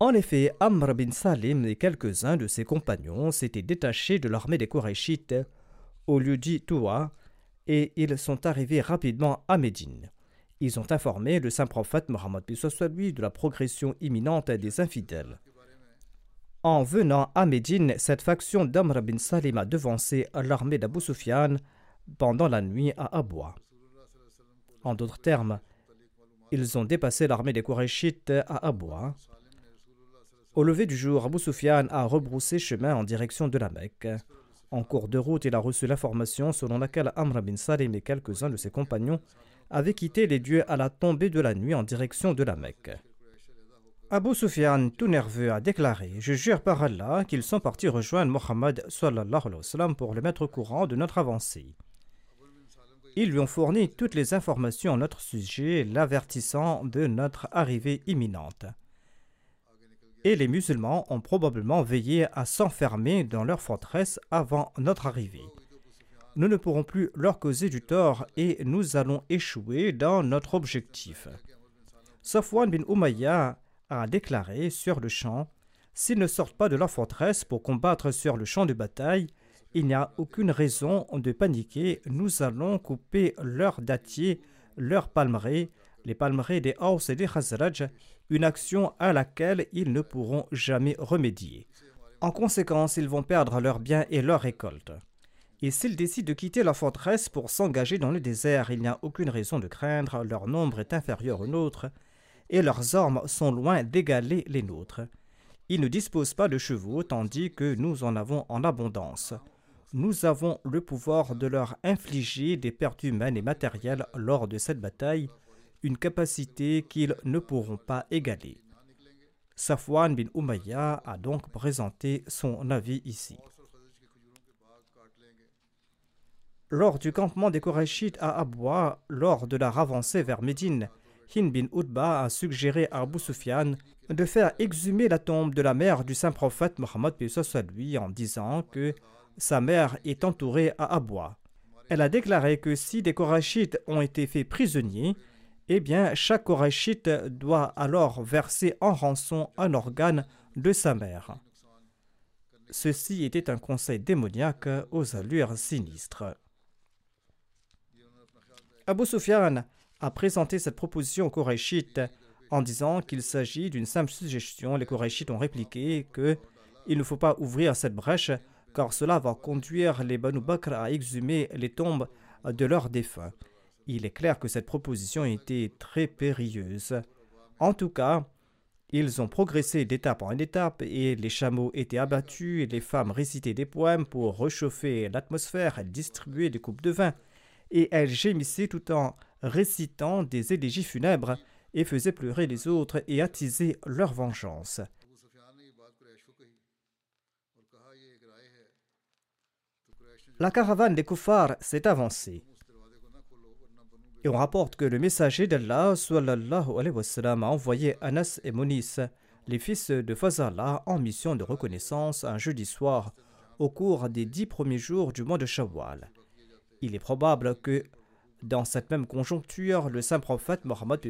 En effet, Amr bin Salim et quelques-uns de ses compagnons s'étaient détachés de l'armée des Korachites au lieu dit et ils sont arrivés rapidement à Médine. Ils ont informé le saint prophète Mohammed lui de la progression imminente des infidèles. En venant à Médine, cette faction d'Amr bin Salim a devancé l'armée d'Abu Sufyan pendant la nuit à Abwa. En d'autres termes, ils ont dépassé l'armée des Korachites à Abwa au lever du jour, Abu Sufyan a rebroussé chemin en direction de la Mecque. En cours de route, il a reçu l'information selon laquelle Amr bin Salim et quelques-uns de ses compagnons avaient quitté les dieux à la tombée de la nuit en direction de la Mecque. Abu Sufyan, tout nerveux, a déclaré Je jure par Allah qu'ils sont partis rejoindre Mohammed pour le mettre au courant de notre avancée. Ils lui ont fourni toutes les informations à notre sujet, l'avertissant de notre arrivée imminente et les musulmans ont probablement veillé à s'enfermer dans leur forteresse avant notre arrivée. Nous ne pourrons plus leur causer du tort et nous allons échouer dans notre objectif. Safwan bin Umayya a déclaré sur le champ S'ils ne sortent pas de leur forteresse pour combattre sur le champ de bataille, il n'y a aucune raison de paniquer. Nous allons couper leurs dattiers, leurs palmeraies, les palmeraies des Haus et des Khazraj, une action à laquelle ils ne pourront jamais remédier. En conséquence, ils vont perdre leurs biens et leurs récoltes. Et s'ils décident de quitter leur forteresse pour s'engager dans le désert, il n'y a aucune raison de craindre, leur nombre est inférieur au nôtre, et leurs armes sont loin d'égaler les nôtres. Ils ne disposent pas de chevaux, tandis que nous en avons en abondance. Nous avons le pouvoir de leur infliger des pertes humaines et matérielles lors de cette bataille, une capacité qu'ils ne pourront pas égaler. Safwan bin Umayya a donc présenté son avis ici. Lors du campement des Korachites à Abwa, lors de la ravancée vers Médine, Hind bin Utba a suggéré à Abu Sufyan de faire exhumer la tombe de la mère du saint prophète Mohammed lui en disant que sa mère est entourée à Abwa. Elle a déclaré que si des Korachites ont été faits prisonniers, eh bien, chaque Koraïchite doit alors verser en rançon un organe de sa mère. Ceci était un conseil démoniaque aux allures sinistres. Abu Sufyan a présenté cette proposition aux Koraïchites en disant qu'il s'agit d'une simple suggestion. Les Koraïchites ont répliqué que il ne faut pas ouvrir cette brèche car cela va conduire les Banu Bakr à exhumer les tombes de leurs défunts. Il est clair que cette proposition était très périlleuse. En tout cas, Ils ont progressé d'étape en étape et les chameaux étaient abattus et les femmes récitaient des poèmes pour réchauffer l'atmosphère, elles distribuaient des coupes de vin et elles gémissaient tout en récitant des élégies funèbres et faisaient pleurer les autres et attisaient leur vengeance. La caravane des koufars s'est avancée. Et on rapporte que le messager d'Allah a envoyé Anas et Monis, les fils de Fazala, en mission de reconnaissance un jeudi soir au cours des dix premiers jours du mois de Shawwal. Il est probable que dans cette même conjoncture, le saint prophète Mohammed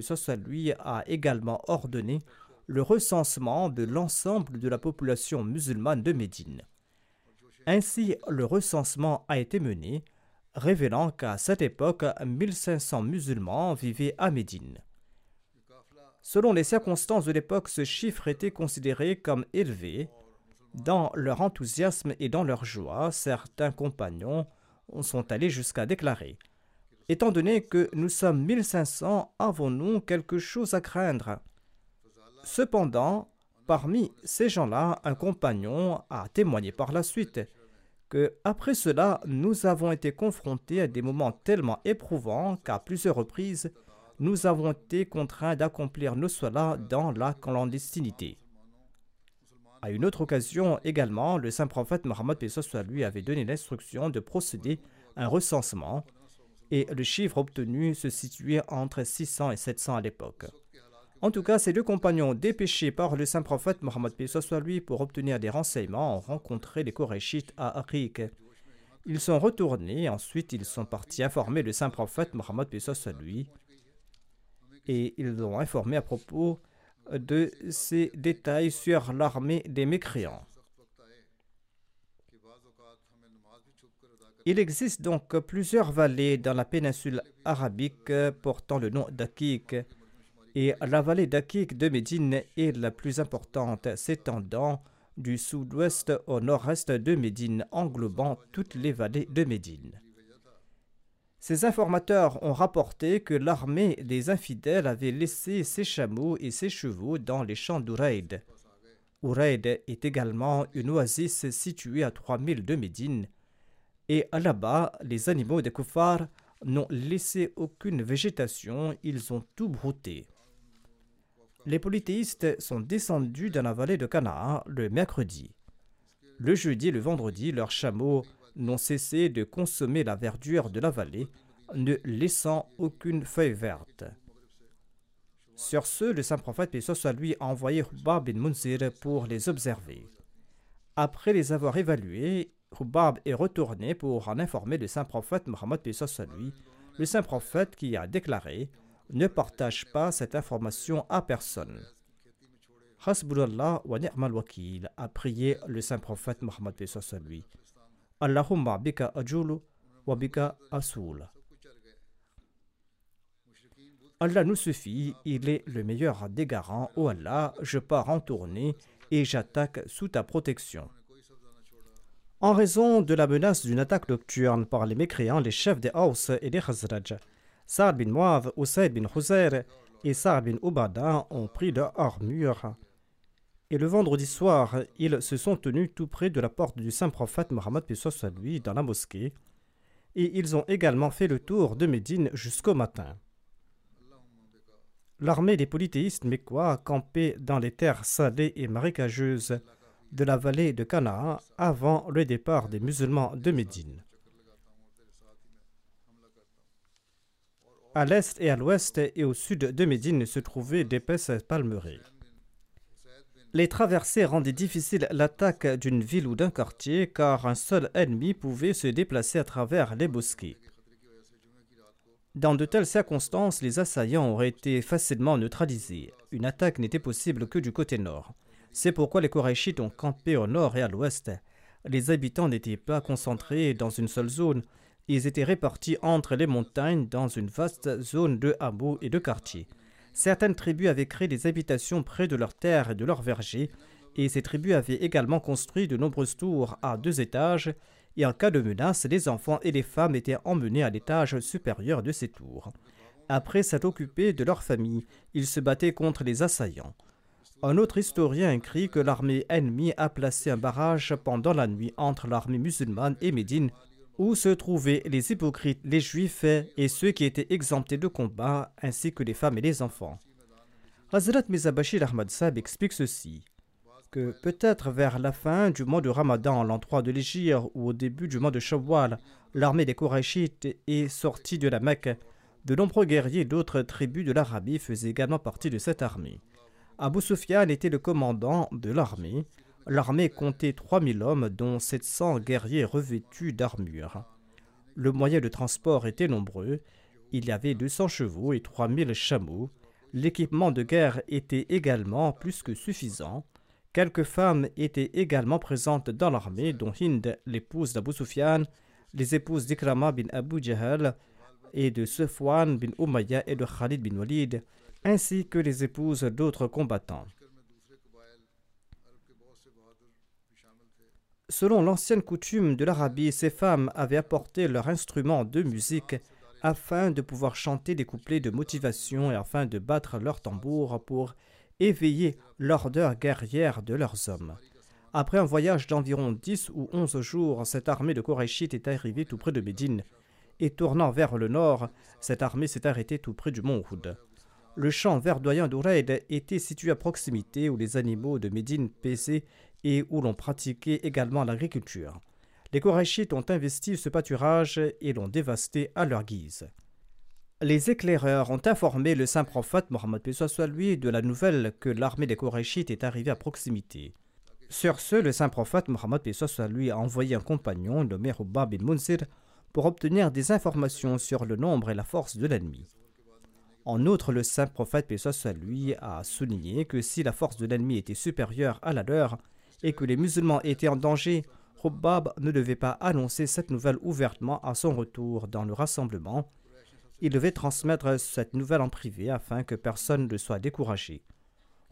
lui a également ordonné le recensement de l'ensemble de la population musulmane de Médine. Ainsi, le recensement a été mené, révélant qu'à cette époque, 1500 musulmans vivaient à Médine. Selon les circonstances de l'époque, ce chiffre était considéré comme élevé. Dans leur enthousiasme et dans leur joie, certains compagnons sont allés jusqu'à déclarer Étant donné que nous sommes 1500, avons-nous quelque chose à craindre? Cependant, parmi ces gens-là, un compagnon a témoigné par la suite après cela, nous avons été confrontés à des moments tellement éprouvants qu'à plusieurs reprises, nous avons été contraints d'accomplir nos solas dans la clandestinité. À une autre occasion également, le saint prophète Mohammed lui avait donné l'instruction de procéder à un recensement et le chiffre obtenu se situait entre 600 et 700 à l'époque. En tout cas, ces deux compagnons dépêchés par le saint prophète Mohammed lui pour obtenir des renseignements ont rencontré les Korachites à Arik. Ils sont retournés, ensuite ils sont partis informer le saint prophète Mohammed lui et ils ont informé à propos de ces détails sur l'armée des mécréants. Il existe donc plusieurs vallées dans la péninsule arabique portant le nom d'Akik. Et la vallée d'Akik de Médine est la plus importante, s'étendant du sud-ouest au nord-est de Médine, englobant toutes les vallées de Médine. Ces informateurs ont rapporté que l'armée des infidèles avait laissé ses chameaux et ses chevaux dans les champs d'Ouraïd. Ouraïd est également une oasis située à 3000 de Médine et là-bas, les animaux des koufars n'ont laissé aucune végétation, ils ont tout brouté. Les polythéistes sont descendus dans la vallée de Canaan le mercredi. Le jeudi et le vendredi, leurs chameaux n'ont cessé de consommer la verdure de la vallée, ne laissant aucune feuille verte. Sur ce, le saint prophète, paix soit lui, a envoyé Hubab bin Munzir pour les observer. Après les avoir évalués, Hubab est retourné pour en informer le saint prophète Mohammed le saint prophète qui a déclaré Ne partage pas cette information à personne. Hasbunallah wa ni'mal wakil a prié le saint prophète Mohammed lui. Allahumma bika ajulu wa bika asul. Allah nous suffit, il est le meilleur des garants. Oh Allah, je pars en tournée et j'attaque sous ta protection. En raison de la menace d'une attaque nocturne par les mécréants, les chefs des Haus et des Khazraj, Saad bin Muav, Usaid bin Khuzair et Saad bin Ubada ont pris leur armure. Et le vendredi soir, ils se sont tenus tout près de la porte du saint prophète Mohammed dans la mosquée, et ils ont également fait le tour de Médine jusqu'au matin. L'armée des polythéistes mécois campait dans les terres salées et marécageuses de la vallée de Canaan avant le départ des musulmans de Médine. À l'est et à l'ouest et au sud de Médine se trouvaient d'épaisses palmeries. Les traversées rendaient difficile l'attaque d'une ville ou d'un quartier car un seul ennemi pouvait se déplacer à travers les bosquets. Dans de telles circonstances, les assaillants auraient été facilement neutralisés. Une attaque n'était possible que du côté nord. C'est pourquoi les Korachites ont campé au nord et à l'ouest. Les habitants n'étaient pas concentrés dans une seule zone, ils étaient répartis entre les montagnes dans une vaste zone de hameaux et de quartiers. Certaines tribus avaient créé des habitations près de leurs terres et de leurs vergers, et ces tribus avaient également construit de nombreuses tours à deux étages, et en cas de menace, les enfants et les femmes étaient emmenés à l'étage supérieur de ces tours. Après s'être occupés de leur famille, ils se battaient contre les assaillants. Un autre historien écrit que l'armée ennemie a placé un barrage pendant la nuit entre l'armée musulmane et Médine, où se trouvaient les hypocrites, les juifs et ceux qui étaient exemptés de combat, ainsi que les femmes et les enfants. Hazrat Mizabashir Ahmad Sab explique ceci que peut-être vers la fin du mois de Ramadan, 3 de l'Égypte, ou au début du mois de Shawwal, l'armée des Korachites est sortie de la Mecque. De nombreux guerriers d'autres tribus de l'Arabie faisaient également partie de cette armée. Abu Sufyan était le commandant de l'armée. L'armée comptait 3000 hommes, dont 700 guerriers revêtus d'armure. Le moyen de transport était nombreux. Il y avait 200 chevaux et 3000 chameaux. L'équipement de guerre était également plus que suffisant. Quelques femmes étaient également présentes dans l'armée, dont Hind, l'épouse d'Abu Sufyan, les épouses d'Ikrama bin Abu Jahal et de Sufwan bin Umayya et de Khalid bin Walid, ainsi que les épouses d'autres combattants. Selon l'ancienne coutume de l'Arabie, ces femmes avaient apporté leur instrument de musique afin de pouvoir chanter des couplets de motivation et afin de battre leur tambour pour éveiller l'ordeur guerrière de leurs hommes. Après un voyage d'environ 10 ou 11 jours, cette armée de Korachites est arrivée tout près de Médine. Et tournant vers le nord, cette armée s'est arrêtée tout près du mont Houd. Le champ verdoyant d'Ouraïd était situé à proximité où les animaux de Médine paissaient et où l'on pratiquait également l'agriculture. Les Korachites ont investi ce pâturage et l'ont dévasté à leur guise. Les éclaireurs ont informé le saint prophète Mohammed soit lui de la nouvelle que l'armée des Korachites est arrivée à proximité. Sur ce, le saint prophète Mohammed soit lui a envoyé un compagnon nommé Rubba bin Munsir pour obtenir des informations sur le nombre et la force de l'ennemi. En outre, le saint prophète soit lui a souligné que si la force de l'ennemi était supérieure à la leur et que les musulmans étaient en danger, Hubbab ne devait pas annoncer cette nouvelle ouvertement à son retour dans le rassemblement. Il devait transmettre cette nouvelle en privé afin que personne ne soit découragé.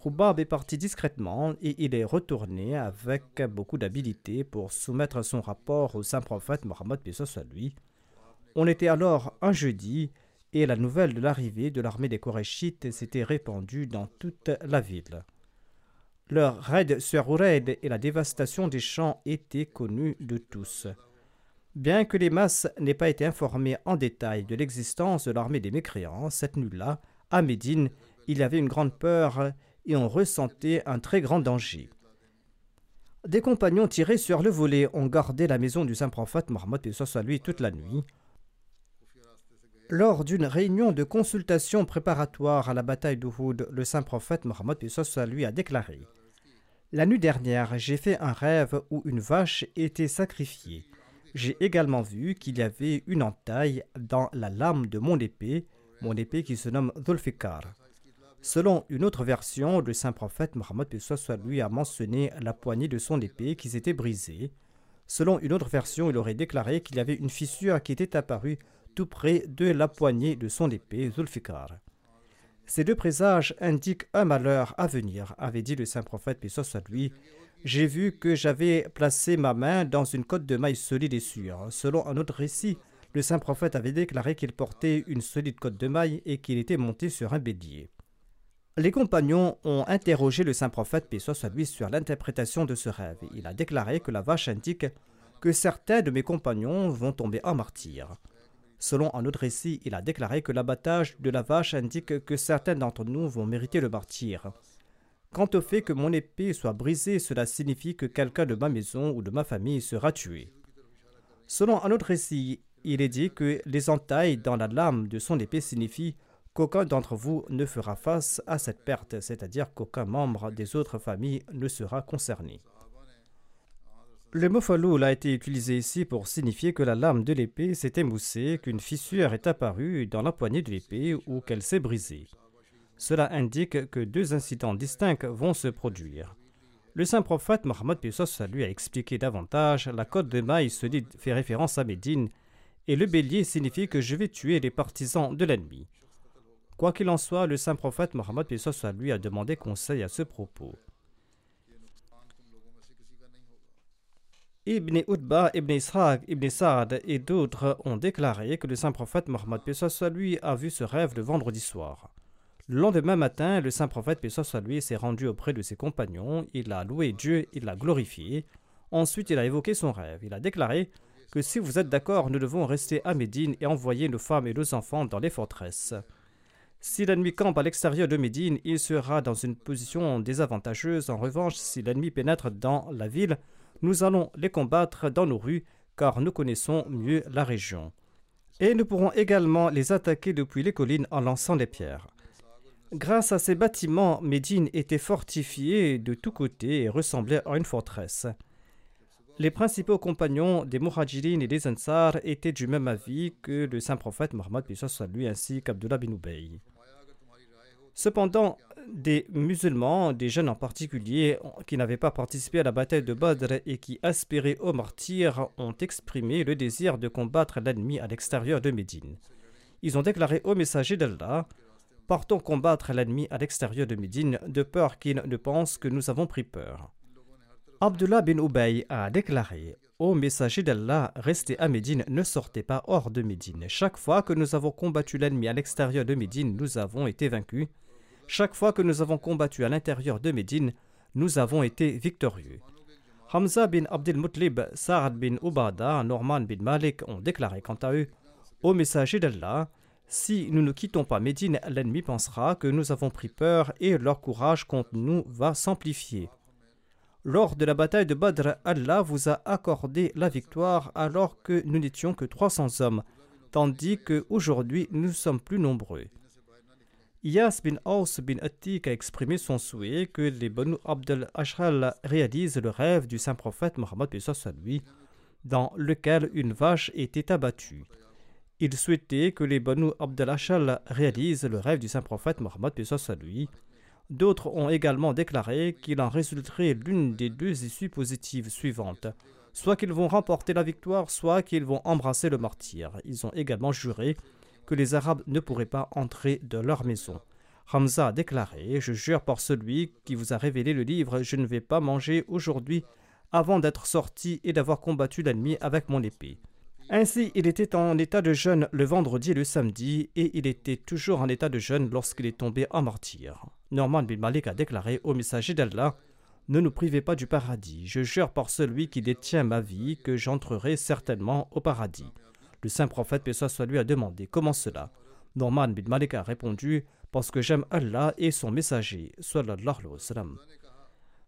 Hubbab est parti discrètement et il est retourné avec beaucoup d'habileté pour soumettre son rapport au saint prophète Mohammed soit lui. On était alors un jeudi et la nouvelle de l'arrivée de l'armée des Korachites s'était répandue dans toute la ville. Leur raid sur Oured et la dévastation des champs étaient connus de tous. Bien que les masses n'aient pas été informées en détail de l'existence de l'armée des mécréants, cette nuit-là, à Médine, il y avait une grande peur et on ressentait un très grand danger. Des compagnons tirés sur le volet ont gardé la maison du saint prophète Mohammed soit lui toute la nuit. Lors d'une réunion de consultation préparatoire à la bataille d'Uhud, le saint prophète Mohammed lui a déclaré La nuit dernière, j'ai fait un rêve où une vache était sacrifiée. J'ai également vu qu'il y avait une entaille dans la lame de mon épée, mon épée qui se nomme Dhulfikar. Selon une autre version, le saint prophète Mohammed lui a mentionné la poignée de son épée qui s'était brisée. Selon une autre version, il aurait déclaré qu'il y avait une fissure qui était apparue tout près de la poignée de son épée, Zulfikar. Ces deux présages indiquent un malheur à venir, avait dit le saint prophète, puis soit lui. J'ai vu que j'avais placé ma main dans une côte de maille solide et sûre. Selon un autre récit, le saint prophète avait déclaré qu'il portait une solide côte de maille et qu'il était monté sur un bélier. Les compagnons ont interrogé le saint prophète, paix soit lui, sur l'interprétation de ce rêve. Il a déclaré que la vache indique que certains de mes compagnons vont tomber en martyr. Selon un autre récit, il a déclaré que l'abattage de la vache indique que certains d'entre nous vont mériter le martyr. Quant au fait que mon épée soit brisée, cela signifie que quelqu'un de ma maison ou de ma famille sera tué. Selon un autre récit, il est dit que les entailles dans la lame de son épée signifient qu'aucun d'entre vous ne fera face à cette perte, c'est-à-dire qu'aucun membre des autres familles ne sera concerné. Le mot faloul a été utilisé ici pour signifier que la lame de l'épée s'est émoussée, qu'une fissure est apparue dans la poignée de l'épée ou qu'elle s'est brisée. Cela indique que deux incidents distincts vont se produire. Le saint prophète Mohammed lui a expliqué davantage la côte de maille solide fait référence à Médine et le bélier signifie que je vais tuer les partisans de l'ennemi. Quoi qu'il en soit, le saint prophète Mohammed lui a demandé conseil à ce propos. Ibn Utba, Ibn Ishaq, Ibn Saad et d'autres ont déclaré que le saint prophète Mohammed lui a vu ce rêve le vendredi soir. Le lendemain matin, le saint prophète, lui, s'est rendu auprès de ses compagnons. Il a loué Dieu, il l'a glorifié. Ensuite, il a évoqué son rêve. Il a déclaré que si vous êtes d'accord, nous devons rester à Médine et envoyer nos femmes et nos enfants dans les forteresses. Si l'ennemi campe à l'extérieur de Médine, il sera dans une position désavantageuse. En revanche, si l'ennemi pénètre dans la ville, nous allons les combattre dans nos rues, car nous connaissons mieux la région. Et nous pourrons également les attaquer depuis les collines en lançant des pierres. Grâce à ces bâtiments, Médine était fortifiée de tous côtés et ressemblait à une forteresse. Les principaux compagnons des Muhajirin et des Ansar étaient du même avis que le saint prophète Mohammed lui ainsi qu'Abdullah bin Ubay. Cependant, des musulmans, des jeunes en particulier, qui n'avaient pas participé à la bataille de Badr et qui aspiraient au martyr, ont exprimé le désir de combattre l'ennemi à l'extérieur de Médine. Ils ont déclaré au messager d'Allah Partons combattre l'ennemi à l'extérieur de Médine, de peur qu'il ne pense que nous avons pris peur. Abdullah bin Ubay a déclaré Ô messager d'Allah, restez à Médine, ne sortez pas hors de Médine. Chaque fois que nous avons combattu l'ennemi à l'extérieur de Médine, nous avons été vaincus. Chaque fois que nous avons combattu à l'intérieur de Médine, nous avons été victorieux. Hamza bin Abdel Mutlib, Sa'ad bin Ubada, Norman bin Malik ont déclaré quant à eux Ô messager d'Allah, si nous ne quittons pas Médine, l'ennemi pensera que nous avons pris peur et leur courage contre nous va s'amplifier. Lors de la bataille de Badr, Allah vous a accordé la victoire alors que nous n'étions que 300 hommes, tandis qu'aujourd'hui nous sommes plus nombreux. Iyas bin Aus bin Attik a exprimé son souhait que les Banu Abdel Ashral réalisent le rêve du saint prophète Mohammed lui, dans lequel une vache était abattue. Il souhaitait que les Banu Abdel Ashral réalisent le rêve du saint prophète Mohammed lui, D'autres ont également déclaré qu'il en résulterait l'une des deux issues positives suivantes. Soit qu'ils vont remporter la victoire, soit qu'ils vont embrasser le martyr. Ils ont également juré que les Arabes ne pourraient pas entrer de leur maison. Hamza a déclaré Je jure par celui qui vous a révélé le livre, je ne vais pas manger aujourd'hui avant d'être sorti et d'avoir combattu l'ennemi avec mon épée. Ainsi, il était en état de jeûne le vendredi et le samedi, et il était toujours en état de jeûne lorsqu'il est tombé en martyr. Norman bin Malik a déclaré au messager d'Allah Ne nous privez pas du paradis. Je jure par celui qui détient ma vie que j'entrerai certainement au paradis. Le saint prophète, paix soit lui, a demandé Comment cela? Norman bin Malik a répondu Parce que j'aime Allah et son messager.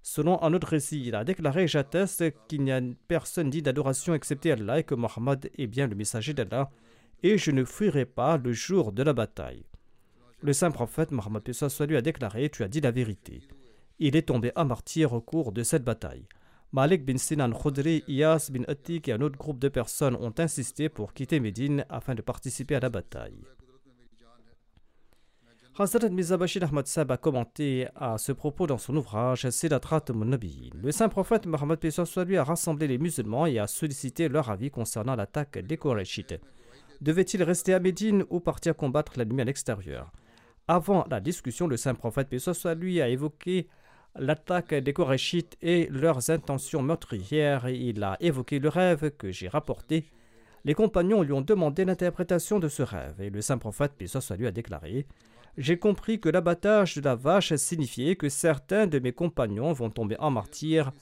Selon un autre récit, il a déclaré J'atteste qu'il n'y a personne dit d'adoration excepté Allah et que Mohammed est bien le messager d'Allah, et je ne fuirai pas le jour de la bataille. Le saint prophète Mohammed lui a déclaré Tu as dit la vérité. Il est tombé à martyr au cours de cette bataille. Malik bin Sinan Khudri, Iyas bin Attik et un autre groupe de personnes ont insisté pour quitter Médine afin de participer à la bataille. Hazrat Mizabashir Ahmad Sab a commenté à ce propos dans son ouvrage Sidatrat Nabiyin. Le saint prophète Mohammed lui a rassemblé les musulmans et a sollicité leur avis concernant l'attaque des Korachites. Devait-il rester à Médine ou partir combattre l'ennemi à l'extérieur? Avant la discussion, le saint prophète lui a évoqué l'attaque des Korachites et leurs intentions meurtrières. Il a évoqué le rêve que j'ai rapporté. Les compagnons lui ont demandé l'interprétation de ce rêve et le saint prophète lui a déclaré j'ai compris que l'abattage de la vache signifiait que certains de mes compagnons vont tomber en martyr.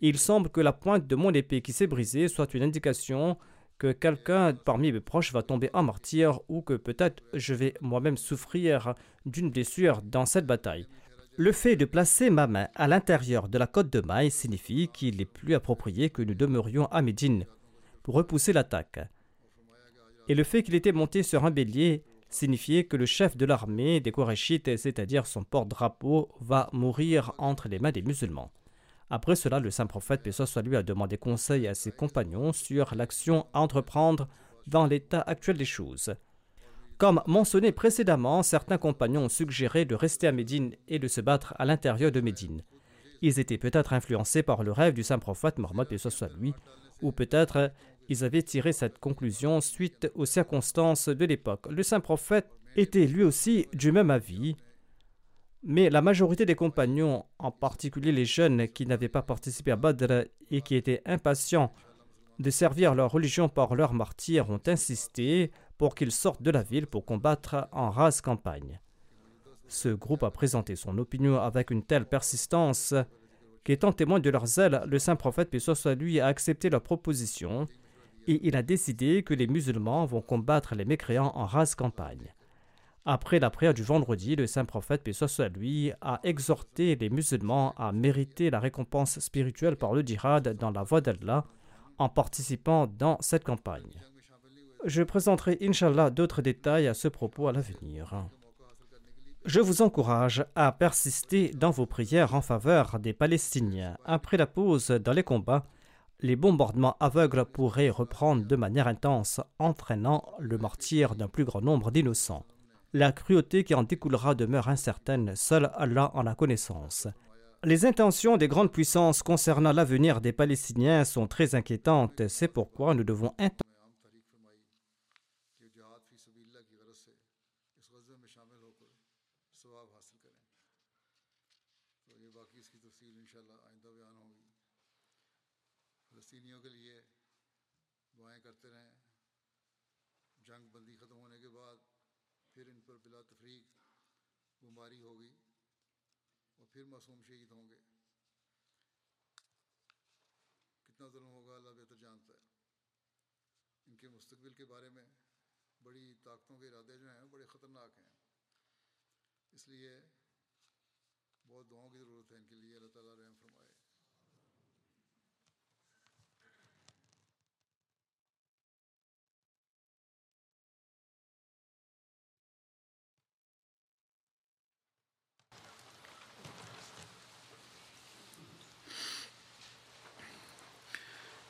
Il semble que la pointe de mon épée qui s'est brisée soit une indication que quelqu'un parmi mes proches va tomber en martyr ou que peut-être je vais moi-même souffrir d'une blessure dans cette bataille. Le fait de placer ma main à l'intérieur de la côte de maille signifie qu'il est plus approprié que nous demeurions à Médine pour repousser l'attaque. Et le fait qu'il était monté sur un bélier signifiait que le chef de l'armée des Korachites, c'est-à-dire son porte-drapeau, va mourir entre les mains des musulmans. Après cela, le saint prophète, paix soit lui, a demandé conseil à ses compagnons sur l'action à entreprendre dans l'état actuel des choses. Comme mentionné précédemment, certains compagnons ont suggéré de rester à Médine et de se battre à l'intérieur de Médine. Ils étaient peut-être influencés par le rêve du saint prophète Mohammed, lui, ou peut-être ils avaient tiré cette conclusion suite aux circonstances de l'époque. Le saint prophète était lui aussi du même avis, mais la majorité des compagnons, en particulier les jeunes qui n'avaient pas participé à Badr et qui étaient impatients de servir leur religion par leur martyrs, ont insisté pour qu'ils sortent de la ville pour combattre en rase campagne. Ce groupe a présenté son opinion avec une telle persistance qu'étant témoin de leur zèle, le saint prophète, soit lui, a accepté leur proposition et il a décidé que les musulmans vont combattre les mécréants en rase campagne. Après la prière du vendredi, le saint prophète, soit lui, a exhorté les musulmans à mériter la récompense spirituelle par le djihad dans la voie d'Allah en participant dans cette campagne. Je présenterai, inshallah, d'autres détails à ce propos à l'avenir. Je vous encourage à persister dans vos prières en faveur des Palestiniens. Après la pause dans les combats, les bombardements aveugles pourraient reprendre de manière intense, entraînant le martyr d'un plus grand nombre d'innocents. La cruauté qui en découlera demeure incertaine, seul Allah en a connaissance. Les intentions des grandes puissances concernant l'avenir des Palestiniens sont très inquiétantes, c'est pourquoi nous devons بیماری ہوگی اور پھر معصوم شہید ہوں گے۔ کتنا ظلم ہوگا اللہ بہتر جانتا ہے۔ ان کے مستقبل کے بارے میں بڑی طاقتوں کے ارادے جو ہیں بڑے خطرناک ہیں۔ اس لیے بہت دعاؤں کی ضرورت ہے ان کے لیے۔ اللہ تعالیٰ رحم فرما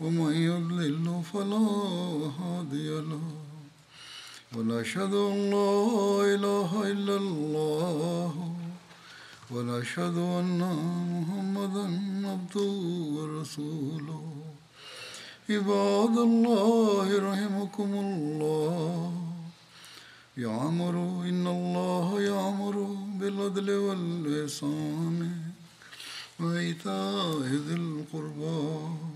ومن يضلل فلا هادي له. ونشهد أن لا إله إلا الله. ونشهد أن محمدا عبده ورسوله. عباد الله رحمكم الله. يعمر إن الله يعمر بالعدل والإحسان. وإيتاء ذي القربى.